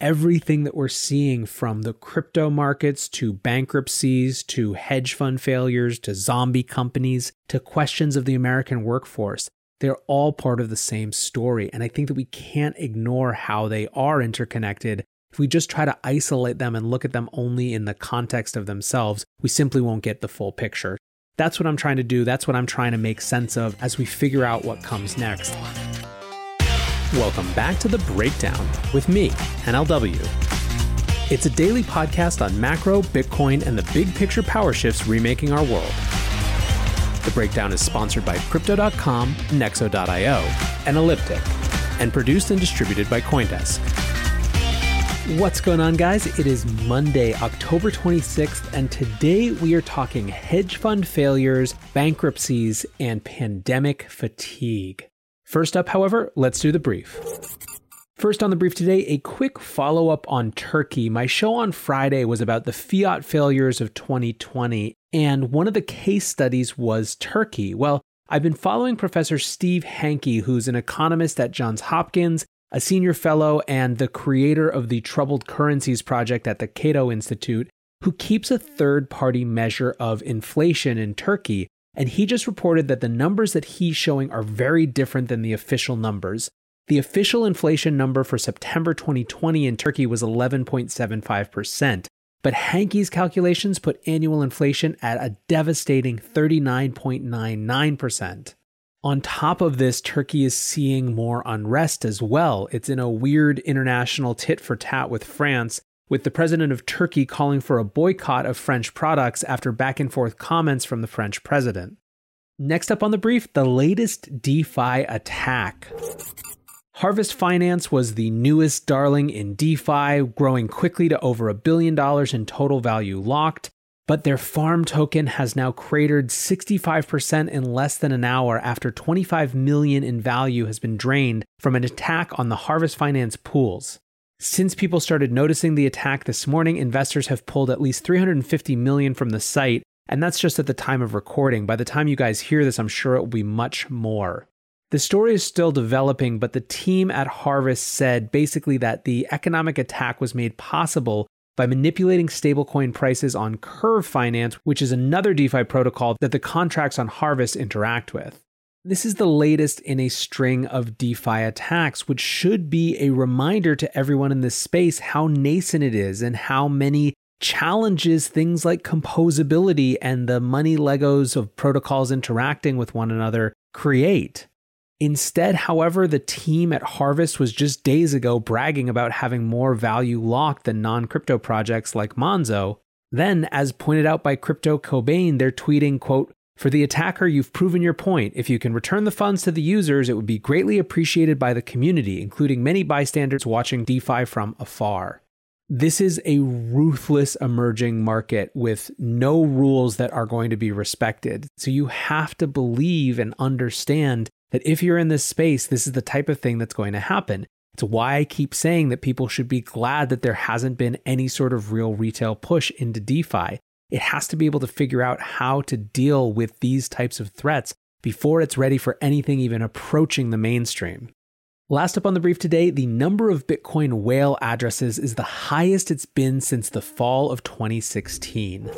Everything that we're seeing from the crypto markets to bankruptcies to hedge fund failures to zombie companies to questions of the American workforce they're all part of the same story. And I think that we can't ignore how they are interconnected. If we just try to isolate them and look at them only in the context of themselves, we simply won't get the full picture. That's what I'm trying to do. That's what I'm trying to make sense of as we figure out what comes next. Welcome back to The Breakdown with me, NLW. It's a daily podcast on macro, Bitcoin, and the big picture power shifts remaking our world. The breakdown is sponsored by Crypto.com, Nexo.io, and Elliptic, and produced and distributed by Coindesk. What's going on, guys? It is Monday, October 26th, and today we are talking hedge fund failures, bankruptcies, and pandemic fatigue. First up, however, let's do the brief. First on the brief today, a quick follow up on Turkey. My show on Friday was about the fiat failures of 2020, and one of the case studies was Turkey. Well, I've been following Professor Steve Hanke, who's an economist at Johns Hopkins, a senior fellow, and the creator of the Troubled Currencies Project at the Cato Institute, who keeps a third party measure of inflation in Turkey. And he just reported that the numbers that he's showing are very different than the official numbers. The official inflation number for September 2020 in Turkey was 11.75%, but Hanke's calculations put annual inflation at a devastating 39.99%. On top of this, Turkey is seeing more unrest as well. It's in a weird international tit for tat with France, with the president of Turkey calling for a boycott of French products after back and forth comments from the French president. Next up on the brief, the latest DeFi attack. Harvest Finance was the newest darling in DeFi, growing quickly to over a billion dollars in total value locked. But their farm token has now cratered 65% in less than an hour after 25 million in value has been drained from an attack on the Harvest Finance pools. Since people started noticing the attack this morning, investors have pulled at least 350 million from the site, and that's just at the time of recording. By the time you guys hear this, I'm sure it will be much more. The story is still developing, but the team at Harvest said basically that the economic attack was made possible by manipulating stablecoin prices on Curve Finance, which is another DeFi protocol that the contracts on Harvest interact with. This is the latest in a string of DeFi attacks, which should be a reminder to everyone in this space how nascent it is and how many challenges things like composability and the money Legos of protocols interacting with one another create. Instead, however, the team at Harvest was just days ago bragging about having more value locked than non crypto projects like Monzo. Then, as pointed out by Crypto Cobain, they're tweeting, quote, for the attacker, you've proven your point. If you can return the funds to the users, it would be greatly appreciated by the community, including many bystanders watching DeFi from afar. This is a ruthless emerging market with no rules that are going to be respected. So you have to believe and understand that if you're in this space, this is the type of thing that's going to happen. It's why I keep saying that people should be glad that there hasn't been any sort of real retail push into DeFi. It has to be able to figure out how to deal with these types of threats before it's ready for anything even approaching the mainstream. Last up on the brief today, the number of Bitcoin whale addresses is the highest it's been since the fall of 2016.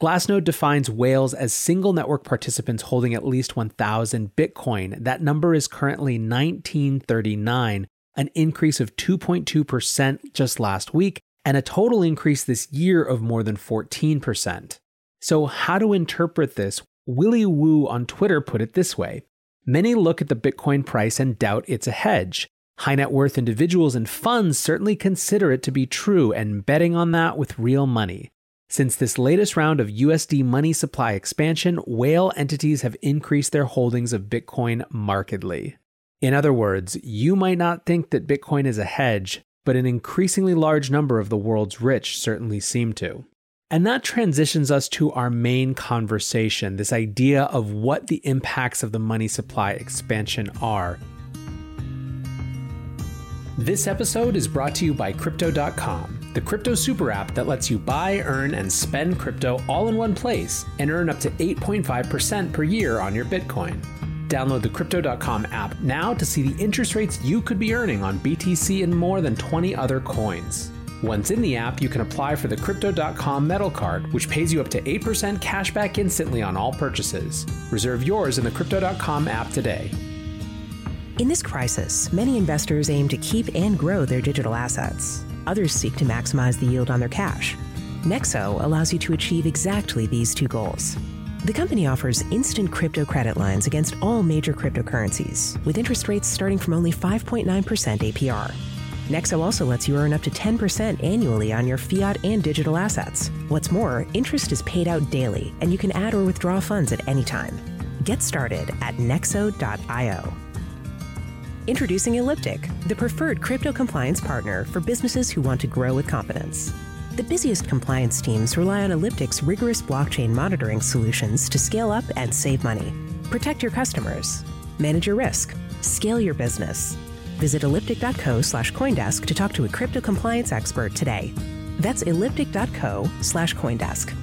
Glassnode defines whales as single network participants holding at least 1,000 Bitcoin. That number is currently 1939, an increase of 2.2% just last week, and a total increase this year of more than 14%. So, how to interpret this? Willy Woo on Twitter put it this way Many look at the Bitcoin price and doubt it's a hedge. High net worth individuals and funds certainly consider it to be true and betting on that with real money. Since this latest round of USD money supply expansion, whale entities have increased their holdings of Bitcoin markedly. In other words, you might not think that Bitcoin is a hedge, but an increasingly large number of the world's rich certainly seem to. And that transitions us to our main conversation this idea of what the impacts of the money supply expansion are. This episode is brought to you by Crypto.com, the crypto super app that lets you buy, earn, and spend crypto all in one place and earn up to 8.5% per year on your Bitcoin. Download the Crypto.com app now to see the interest rates you could be earning on BTC and more than 20 other coins. Once in the app, you can apply for the Crypto.com Metal Card, which pays you up to 8% cash back instantly on all purchases. Reserve yours in the Crypto.com app today. In this crisis, many investors aim to keep and grow their digital assets. Others seek to maximize the yield on their cash. Nexo allows you to achieve exactly these two goals. The company offers instant crypto credit lines against all major cryptocurrencies, with interest rates starting from only 5.9% APR. Nexo also lets you earn up to 10% annually on your fiat and digital assets. What's more, interest is paid out daily, and you can add or withdraw funds at any time. Get started at nexo.io. Introducing Elliptic, the preferred crypto compliance partner for businesses who want to grow with confidence. The busiest compliance teams rely on Elliptic's rigorous blockchain monitoring solutions to scale up and save money. Protect your customers, manage your risk, scale your business, Visit elliptic.co slash Coindesk to talk to a crypto compliance expert today. That's elliptic.co slash Coindesk.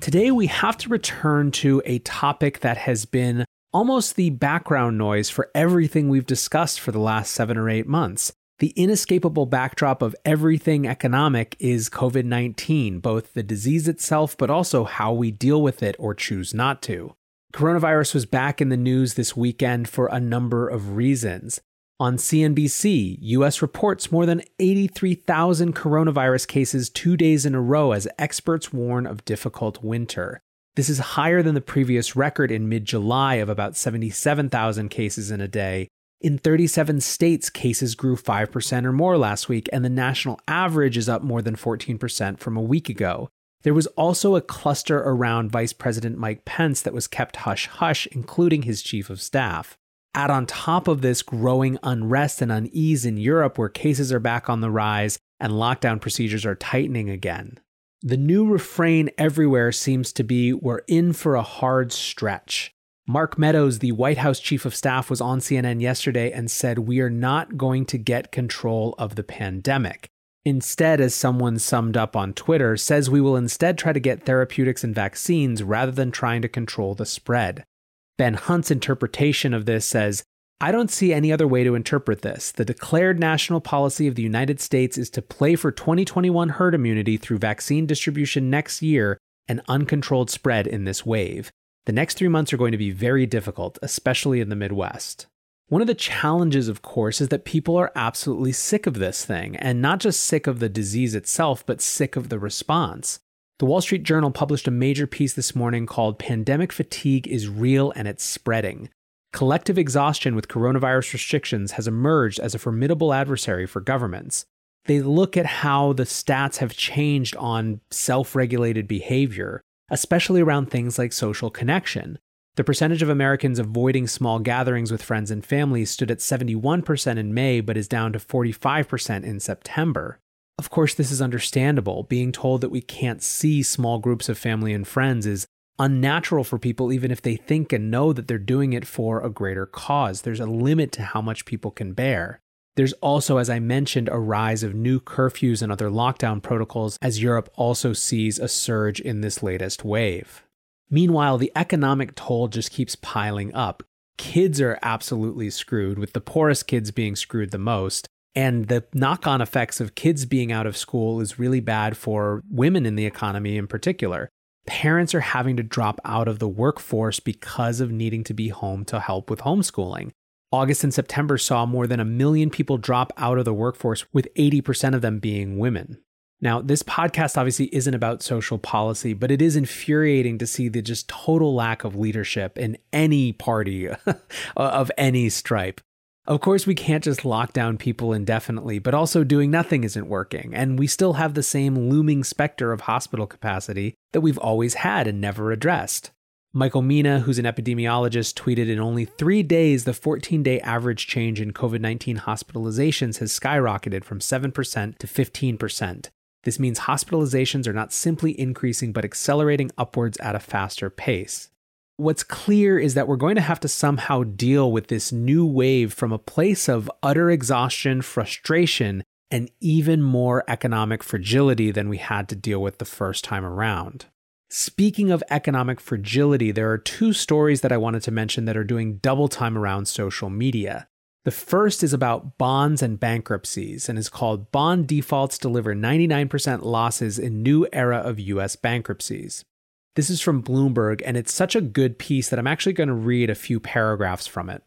Today, we have to return to a topic that has been almost the background noise for everything we've discussed for the last seven or eight months. The inescapable backdrop of everything economic is COVID 19, both the disease itself, but also how we deal with it or choose not to. Coronavirus was back in the news this weekend for a number of reasons. On CNBC, US reports more than 83,000 coronavirus cases two days in a row as experts warn of difficult winter. This is higher than the previous record in mid July of about 77,000 cases in a day. In 37 states, cases grew 5% or more last week, and the national average is up more than 14% from a week ago. There was also a cluster around Vice President Mike Pence that was kept hush hush, including his chief of staff. Add on top of this growing unrest and unease in Europe, where cases are back on the rise and lockdown procedures are tightening again. The new refrain everywhere seems to be we're in for a hard stretch. Mark Meadows, the White House chief of staff, was on CNN yesterday and said, We are not going to get control of the pandemic. Instead, as someone summed up on Twitter, says we will instead try to get therapeutics and vaccines rather than trying to control the spread. Ben Hunt's interpretation of this says, I don't see any other way to interpret this. The declared national policy of the United States is to play for 2021 herd immunity through vaccine distribution next year and uncontrolled spread in this wave. The next three months are going to be very difficult, especially in the Midwest. One of the challenges, of course, is that people are absolutely sick of this thing, and not just sick of the disease itself, but sick of the response. The Wall Street Journal published a major piece this morning called Pandemic Fatigue is Real and It's Spreading. Collective exhaustion with coronavirus restrictions has emerged as a formidable adversary for governments. They look at how the stats have changed on self regulated behavior, especially around things like social connection. The percentage of Americans avoiding small gatherings with friends and family stood at 71% in May, but is down to 45% in September. Of course, this is understandable. Being told that we can't see small groups of family and friends is unnatural for people, even if they think and know that they're doing it for a greater cause. There's a limit to how much people can bear. There's also, as I mentioned, a rise of new curfews and other lockdown protocols as Europe also sees a surge in this latest wave. Meanwhile, the economic toll just keeps piling up. Kids are absolutely screwed, with the poorest kids being screwed the most. And the knock on effects of kids being out of school is really bad for women in the economy in particular. Parents are having to drop out of the workforce because of needing to be home to help with homeschooling. August and September saw more than a million people drop out of the workforce, with 80% of them being women. Now, this podcast obviously isn't about social policy, but it is infuriating to see the just total lack of leadership in any party of any stripe. Of course, we can't just lock down people indefinitely, but also doing nothing isn't working, and we still have the same looming specter of hospital capacity that we've always had and never addressed. Michael Mina, who's an epidemiologist, tweeted in only three days, the 14 day average change in COVID 19 hospitalizations has skyrocketed from 7% to 15%. This means hospitalizations are not simply increasing, but accelerating upwards at a faster pace. What's clear is that we're going to have to somehow deal with this new wave from a place of utter exhaustion, frustration, and even more economic fragility than we had to deal with the first time around. Speaking of economic fragility, there are two stories that I wanted to mention that are doing double time around social media. The first is about bonds and bankruptcies and is called Bond Defaults Deliver 99% Losses in New Era of US Bankruptcies. This is from Bloomberg, and it's such a good piece that I'm actually going to read a few paragraphs from it.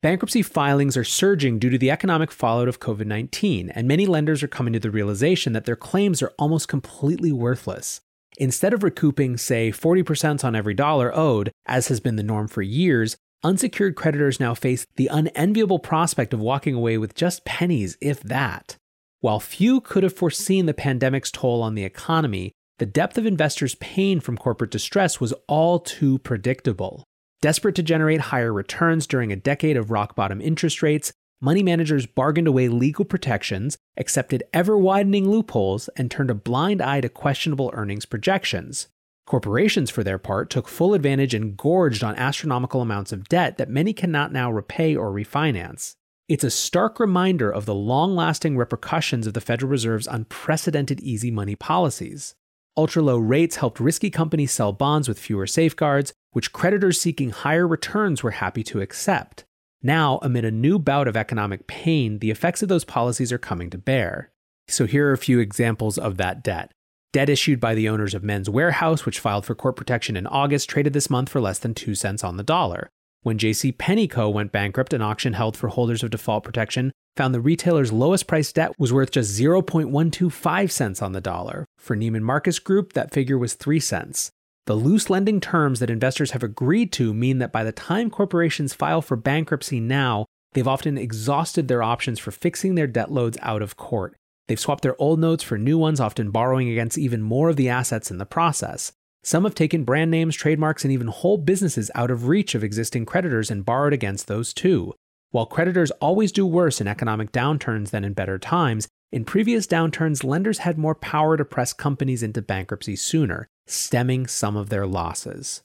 Bankruptcy filings are surging due to the economic fallout of COVID 19, and many lenders are coming to the realization that their claims are almost completely worthless. Instead of recouping, say, 40% on every dollar owed, as has been the norm for years, unsecured creditors now face the unenviable prospect of walking away with just pennies, if that. While few could have foreseen the pandemic's toll on the economy, the depth of investors' pain from corporate distress was all too predictable. Desperate to generate higher returns during a decade of rock bottom interest rates, money managers bargained away legal protections, accepted ever widening loopholes, and turned a blind eye to questionable earnings projections. Corporations, for their part, took full advantage and gorged on astronomical amounts of debt that many cannot now repay or refinance. It's a stark reminder of the long lasting repercussions of the Federal Reserve's unprecedented easy money policies. Ultra low rates helped risky companies sell bonds with fewer safeguards, which creditors seeking higher returns were happy to accept. Now, amid a new bout of economic pain, the effects of those policies are coming to bear. So, here are a few examples of that debt. Debt issued by the owners of Men's Wearhouse, which filed for court protection in August, traded this month for less than 2 cents on the dollar. When J.C. Penney Co. went bankrupt, an auction held for holders of default protection found the retailer's lowest price debt was worth just 0.125 cents on the dollar. For Neiman Marcus Group, that figure was 3 cents. The loose lending terms that investors have agreed to mean that by the time corporations file for bankruptcy now, they've often exhausted their options for fixing their debt loads out of court. They've swapped their old notes for new ones, often borrowing against even more of the assets in the process. Some have taken brand names, trademarks, and even whole businesses out of reach of existing creditors and borrowed against those too. While creditors always do worse in economic downturns than in better times, in previous downturns, lenders had more power to press companies into bankruptcy sooner stemming some of their losses.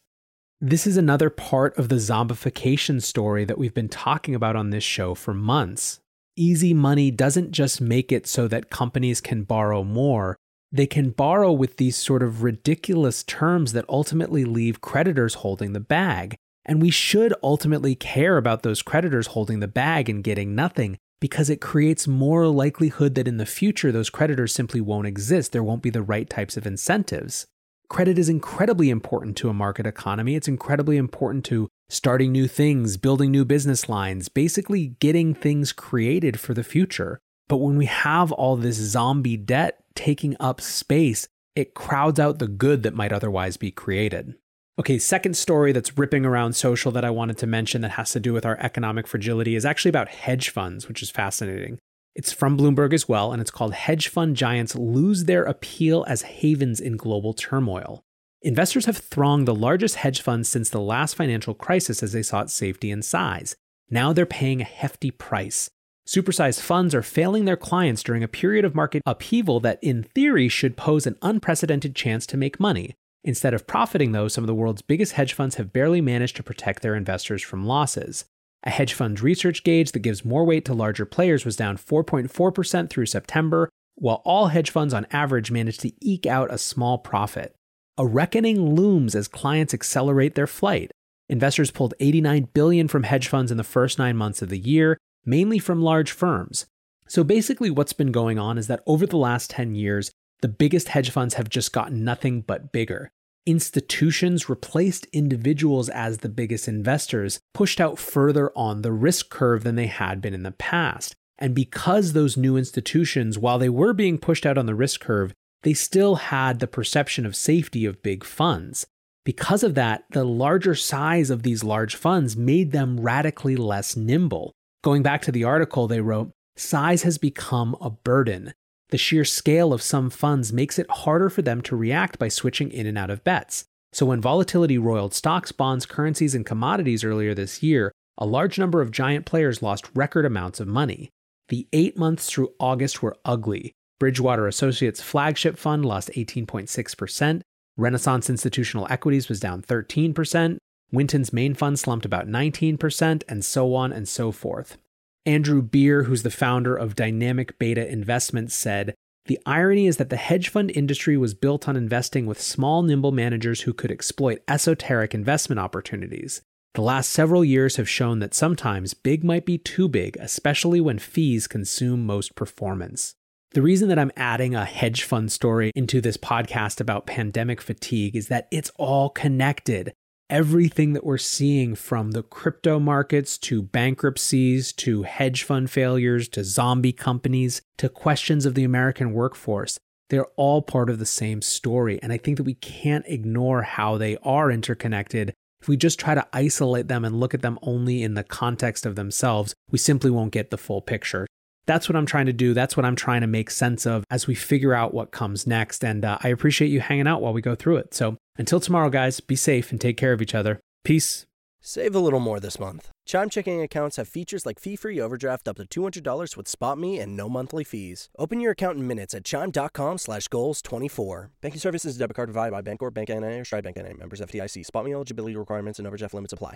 This is another part of the zombification story that we've been talking about on this show for months. Easy money doesn't just make it so that companies can borrow more, they can borrow with these sort of ridiculous terms that ultimately leave creditors holding the bag. And we should ultimately care about those creditors holding the bag and getting nothing because it creates more likelihood that in the future those creditors simply won't exist. There won't be the right types of incentives. Credit is incredibly important to a market economy. It's incredibly important to starting new things, building new business lines, basically getting things created for the future. But when we have all this zombie debt taking up space, it crowds out the good that might otherwise be created. Okay, second story that's ripping around social that I wanted to mention that has to do with our economic fragility is actually about hedge funds, which is fascinating. It's from Bloomberg as well, and it's called Hedge Fund Giants Lose Their Appeal as Havens in Global Turmoil. Investors have thronged the largest hedge funds since the last financial crisis as they sought safety and size. Now they're paying a hefty price. Supersized funds are failing their clients during a period of market upheaval that, in theory, should pose an unprecedented chance to make money. Instead of profiting, though, some of the world's biggest hedge funds have barely managed to protect their investors from losses. A hedge fund's research gauge that gives more weight to larger players was down 4.4% through September, while all hedge funds on average managed to eke out a small profit. A reckoning looms as clients accelerate their flight. Investors pulled 89 billion from hedge funds in the first 9 months of the year, mainly from large firms. So basically what's been going on is that over the last 10 years, the biggest hedge funds have just gotten nothing but bigger. Institutions replaced individuals as the biggest investors, pushed out further on the risk curve than they had been in the past. And because those new institutions, while they were being pushed out on the risk curve, they still had the perception of safety of big funds. Because of that, the larger size of these large funds made them radically less nimble. Going back to the article they wrote, size has become a burden. The sheer scale of some funds makes it harder for them to react by switching in and out of bets. So, when volatility roiled stocks, bonds, currencies, and commodities earlier this year, a large number of giant players lost record amounts of money. The eight months through August were ugly. Bridgewater Associates' flagship fund lost 18.6%, Renaissance Institutional Equities was down 13%, Winton's main fund slumped about 19%, and so on and so forth. Andrew Beer, who's the founder of Dynamic Beta Investments, said The irony is that the hedge fund industry was built on investing with small, nimble managers who could exploit esoteric investment opportunities. The last several years have shown that sometimes big might be too big, especially when fees consume most performance. The reason that I'm adding a hedge fund story into this podcast about pandemic fatigue is that it's all connected everything that we're seeing from the crypto markets to bankruptcies to hedge fund failures to zombie companies to questions of the American workforce, they're all part of the same story. And I think that we can't ignore how they are interconnected. If we just try to isolate them and look at them only in the context of themselves, we simply won't get the full picture. That's what I'm trying to do. That's what I'm trying to make sense of as we figure out what comes next. And uh, I appreciate you hanging out while we go through it. So until tomorrow, guys, be safe and take care of each other. Peace. Save a little more this month. Chime checking accounts have features like fee-free overdraft up to $200 with SpotMe and no monthly fees. Open your account in minutes at chime.com slash goals 24. Banking services debit card provided by Bancorp, Bank N.A. or Stride Bank N.A. Members of FDIC. SpotMe eligibility requirements and overdraft limits apply.